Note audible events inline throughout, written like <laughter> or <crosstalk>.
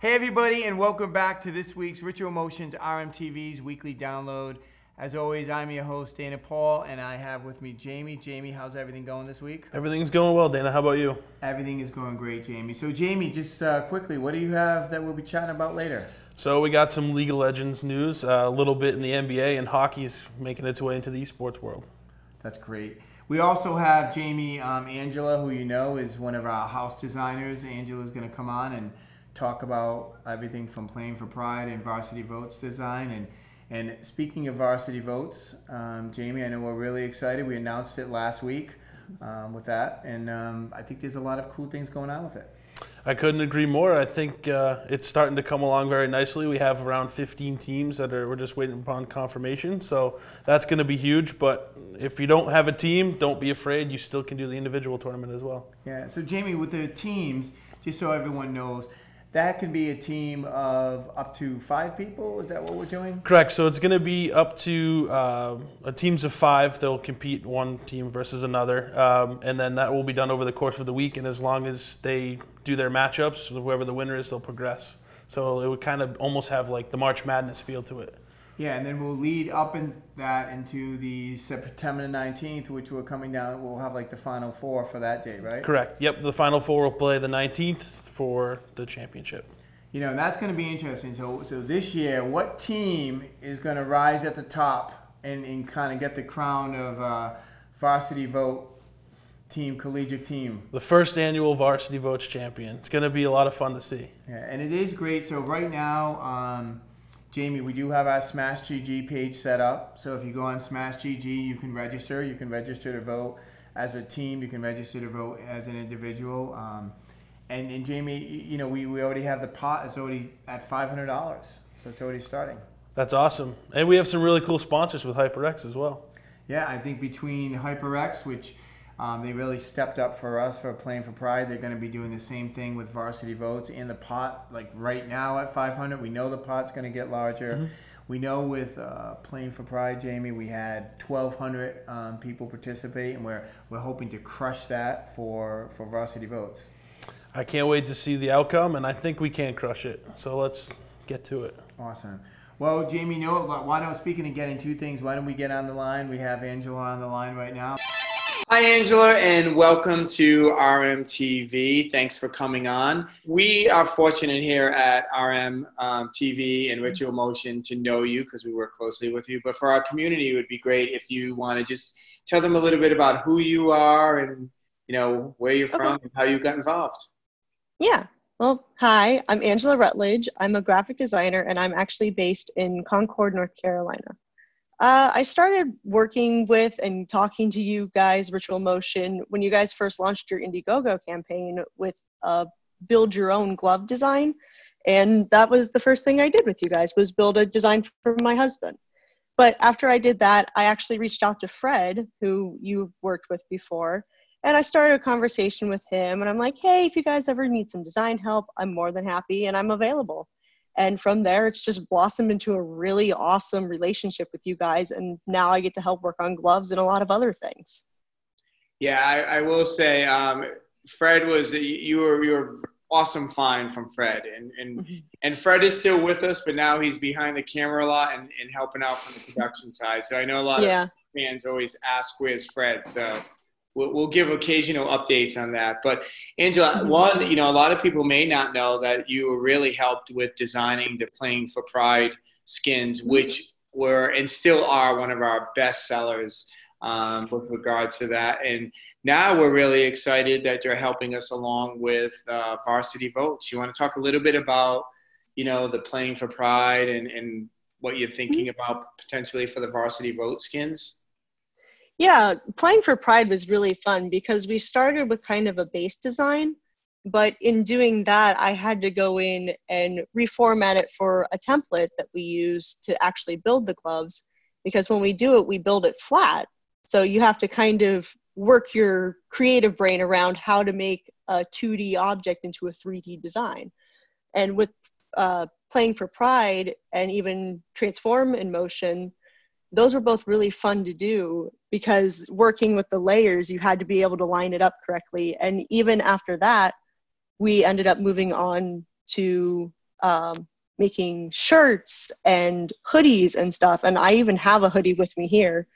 Hey, everybody, and welcome back to this week's Ritual Motions RMTV's weekly download. As always, I'm your host, Dana Paul, and I have with me Jamie. Jamie, how's everything going this week? Everything's going well, Dana. How about you? Everything is going great, Jamie. So, Jamie, just uh, quickly, what do you have that we'll be chatting about later? So we got some League of Legends news, uh, a little bit in the NBA, and hockey's making its way into the esports world. That's great. We also have Jamie um, Angela, who you know is one of our house designers. Angela's going to come on and talk about everything from Playing for Pride and Varsity Votes design. And, and speaking of Varsity Votes, um, Jamie, I know we're really excited. We announced it last week um, with that, and um, I think there's a lot of cool things going on with it. I couldn't agree more. I think uh, it's starting to come along very nicely. We have around 15 teams that are we're just waiting upon confirmation, so that's going to be huge. But if you don't have a team, don't be afraid. You still can do the individual tournament as well. Yeah. So Jamie, with the teams, just so everyone knows, that can be a team of up to five people. Is that what we're doing? Correct. So it's going to be up to uh, teams of five. They'll compete one team versus another, um, and then that will be done over the course of the week. And as long as they do their matchups, whoever the winner is, they'll progress. So it would kind of almost have like the March Madness feel to it. Yeah, and then we'll lead up in that into the September 19th, which we're coming down. We'll have like the final four for that day, right? Correct. Yep. The final four will play the 19th for the championship. You know, and that's going to be interesting. So, so this year, what team is going to rise at the top and, and kind of get the crown of uh, varsity vote team, collegiate team? The first annual varsity votes champion. It's going to be a lot of fun to see. Yeah, and it is great. So right now. Um, Jamie, we do have our Smash GG page set up. So if you go on Smash GG, you can register. You can register to vote as a team. You can register to vote as an individual. Um, and, and Jamie, you know, we, we already have the pot. It's already at $500. So it's already starting. That's awesome. And we have some really cool sponsors with HyperX as well. Yeah, I think between HyperX, which – um, they really stepped up for us for playing for Pride. They're going to be doing the same thing with varsity votes in the pot. Like right now at 500, we know the pot's going to get larger. Mm-hmm. We know with uh, playing for Pride, Jamie, we had 1,200 um, people participate, and we're we're hoping to crush that for for varsity votes. I can't wait to see the outcome, and I think we can crush it. So let's get to it. Awesome. Well, Jamie, you know why don't speaking of getting two things, why don't we get on the line? We have Angela on the line right now. Hi, Angela, and welcome to RMTV. Thanks for coming on. We are fortunate here at RMTV um, TV and Ritual Motion to know you because we work closely with you. But for our community, it would be great if you want to just tell them a little bit about who you are and you know where you're from okay. and how you got involved. Yeah. Well, hi, I'm Angela Rutledge. I'm a graphic designer, and I'm actually based in Concord, North Carolina. Uh, I started working with and talking to you guys, Ritual Motion, when you guys first launched your Indiegogo campaign with uh, build your own glove design. And that was the first thing I did with you guys was build a design for my husband. But after I did that, I actually reached out to Fred, who you worked with before, and I started a conversation with him. And I'm like, hey, if you guys ever need some design help, I'm more than happy and I'm available and from there it's just blossomed into a really awesome relationship with you guys. And now i get to help work on gloves and a lot of other things. Yeah i, I will say um, fred was you were you were awesome find from fred. And and mm-hmm. and fred is still with us but now he's behind the camera a lot and, and helping out from the production side. So i know a lot yeah. of fans always ask where's fred? So we'll, we'll give occasional updates on that. But Angela, mm-hmm. one, you know, a lot of people may not know that you really helped with designing the Playing for Pride skins, mm-hmm. which were and still are one of our best sellers um, with regards to that. And now we're really excited that you're helping us along with uh, Varsity Votes. You want to talk a little bit about, you know, the Playing for Pride and, and what you're thinking mm-hmm. about potentially for the Varsity Vote skins? Yeah, playing for Pride was really fun because we started with kind of a base design, but in doing that, I had to go in and reformat it for a template that we use to actually build the gloves. Because when we do it, we build it flat. So you have to kind of work your creative brain around how to make a 2D object into a 3D design. And with uh, playing for Pride and even Transform in Motion, those were both really fun to do because working with the layers you had to be able to line it up correctly and even after that we ended up moving on to um, making shirts and hoodies and stuff. And I even have a hoodie with me here.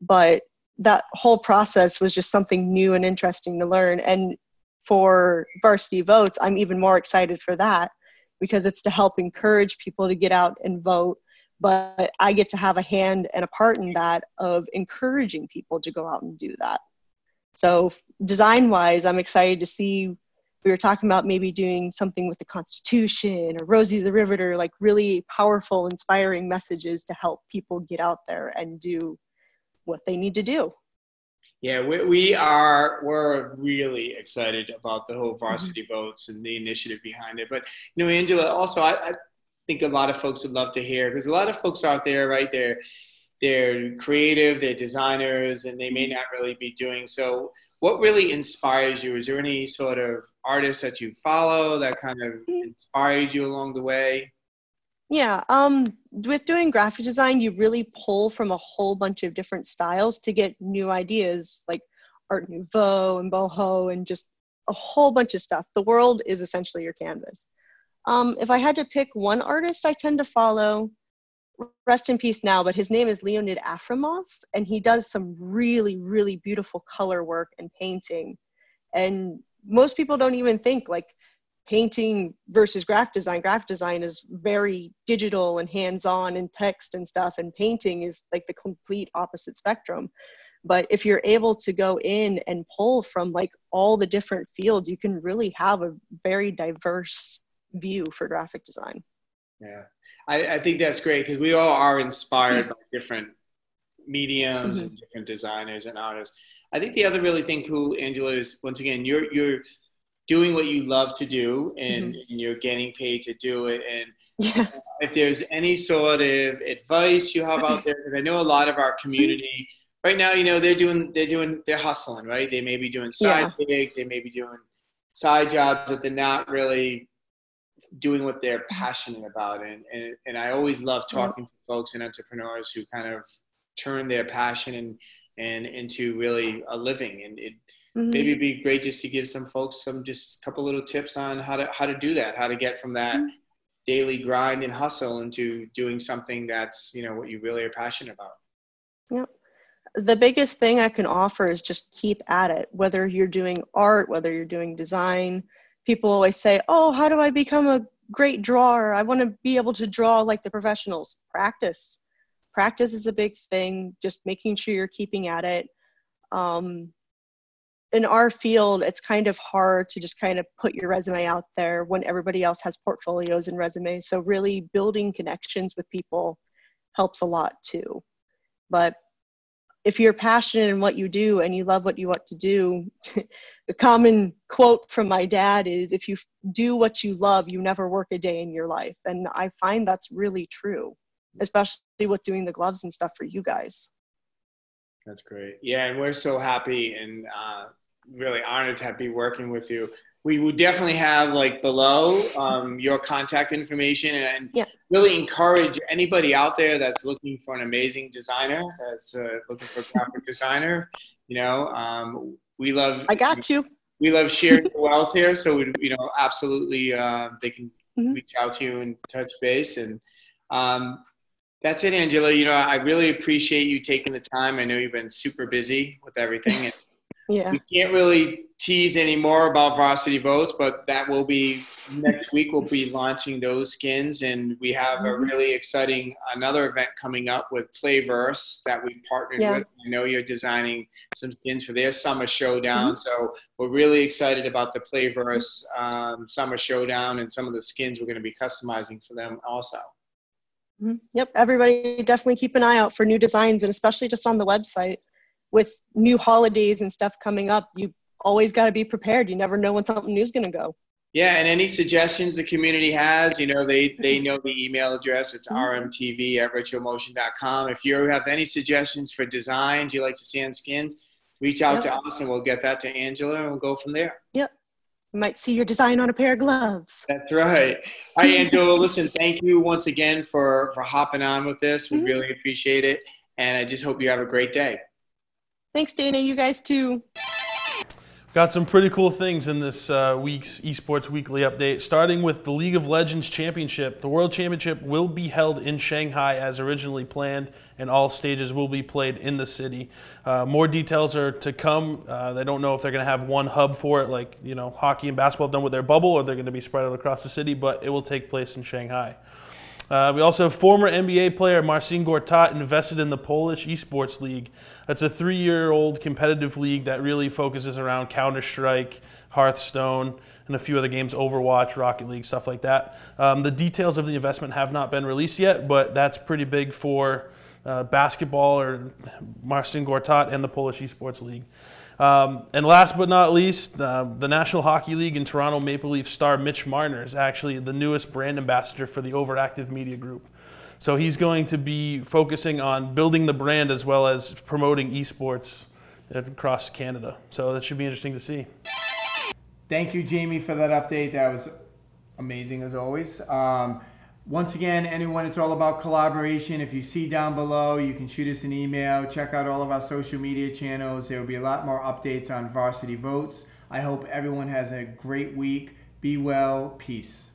But that whole process was just something new and interesting to learn. And for Varsity Votes, I'm even more excited for that because it's to help encourage people to get out and vote. But I get to have a hand and a part in that of encouraging people to go out and do that. So, design wise, I'm excited to see we were talking about maybe doing something with the Constitution or Rosie the Riveter, like really powerful, inspiring messages to help people get out there and do what they need to do. Yeah, we, we are we're really excited about the whole varsity mm-hmm. votes and the initiative behind it. But you know, Angela, also I, I think a lot of folks would love to hear because a lot of folks out there, right? They're they're creative, they're designers, and they may not really be doing so what really inspires you? Is there any sort of artists that you follow that kind of inspired you along the way? Yeah, um, with doing graphic design, you really pull from a whole bunch of different styles to get new ideas like Art Nouveau and boho and just a whole bunch of stuff. The world is essentially your canvas. Um, if I had to pick one artist I tend to follow, rest in peace now, but his name is Leonid Afremov, and he does some really, really beautiful color work and painting. And most people don't even think like painting versus graphic design. Graphic design is very digital and hands-on and text and stuff, and painting is like the complete opposite spectrum. But if you're able to go in and pull from like all the different fields, you can really have a very diverse view for graphic design. Yeah, I, I think that's great because we all are inspired by different mediums mm-hmm. and different designers and artists. I think the other really thing cool, Angela, is once again you're you're doing what you love to do and, mm-hmm. and you're getting paid to do it. And yeah. if there's any sort of advice you have out there, because I know a lot of our community right now, you know, they're doing they're doing they're hustling, right? They may be doing side yeah. gigs, they may be doing side jobs, but they're not really doing what they're passionate about. And, and, and I always love talking to folks and entrepreneurs who kind of turn their passion and, and into really a living. And it, mm-hmm. maybe it'd be great just to give some folks some just a couple little tips on how to, how to do that, how to get from that mm-hmm. daily grind and hustle into doing something that's, you know, what you really are passionate about. Yep the biggest thing I can offer is just keep at it. Whether you're doing art, whether you're doing design, people always say, Oh, how do I become a great drawer? I want to be able to draw like the professionals. Practice. Practice is a big thing, just making sure you're keeping at it. Um, in our field, it's kind of hard to just kind of put your resume out there when everybody else has portfolios and resumes. So, really building connections with people helps a lot too. But if you're passionate in what you do and you love what you want to do, <laughs> the common quote from my dad is if you do what you love, you never work a day in your life. And I find that's really true, especially with doing the gloves and stuff for you guys. That's great. Yeah, and we're so happy and uh, really honored to be working with you. We would definitely have like below um, your contact information and yeah. really encourage anybody out there that's looking for an amazing designer, that's uh, looking for a graphic designer. You know, um, we love. I got you. We love sharing the wealth here, so we, you know, absolutely, uh, they can mm-hmm. reach out to you and touch base and. Um, that's it, Angela. You know, I really appreciate you taking the time. I know you've been super busy with everything. And yeah. We can't really tease any more about varsity votes, but that will be next week. We'll be launching those skins, and we have a really exciting another event coming up with Playverse that we partnered yeah. with. I know you're designing some skins for their summer showdown, mm-hmm. so we're really excited about the Playverse um, summer showdown and some of the skins we're going to be customizing for them also. Mm-hmm. Yep, everybody definitely keep an eye out for new designs, and especially just on the website with new holidays and stuff coming up, you always got to be prepared. You never know when something new is going to go. Yeah, and any suggestions the community has, you know, they, they know the email address. It's mm-hmm. rmtv at ritualmotion.com. If you have any suggestions for designs you like to see on skins, reach out yep. to us and we'll get that to Angela and we'll go from there. Yep. You might see your design on a pair of gloves. That's right. Hi, Angela. listen, thank you once again for, for hopping on with this. We mm-hmm. really appreciate it. And I just hope you have a great day. Thanks, Dana. You guys too. Got some pretty cool things in this uh, week's Esports Weekly update, starting with the League of Legends Championship. The World Championship will be held in Shanghai as originally planned, and all stages will be played in the city. Uh, more details are to come. Uh, they don't know if they're going to have one hub for it, like you know hockey and basketball have done with their bubble, or they're going to be spread out across the city. But it will take place in Shanghai. Uh, we also have former NBA player Marcin Gortat invested in the Polish Esports League. That's a three year old competitive league that really focuses around Counter Strike, Hearthstone, and a few other games, Overwatch, Rocket League, stuff like that. Um, the details of the investment have not been released yet, but that's pretty big for uh, basketball or Marcin Gortat and the Polish Esports League. Um, and last but not least, uh, the National Hockey League and Toronto Maple Leaf star Mitch Marner is actually the newest brand ambassador for the Overactive Media Group. So he's going to be focusing on building the brand as well as promoting esports across Canada. So that should be interesting to see. Thank you, Jamie, for that update. That was amazing as always. Um, once again, anyone, it's all about collaboration. If you see down below, you can shoot us an email. Check out all of our social media channels. There will be a lot more updates on varsity votes. I hope everyone has a great week. Be well. Peace.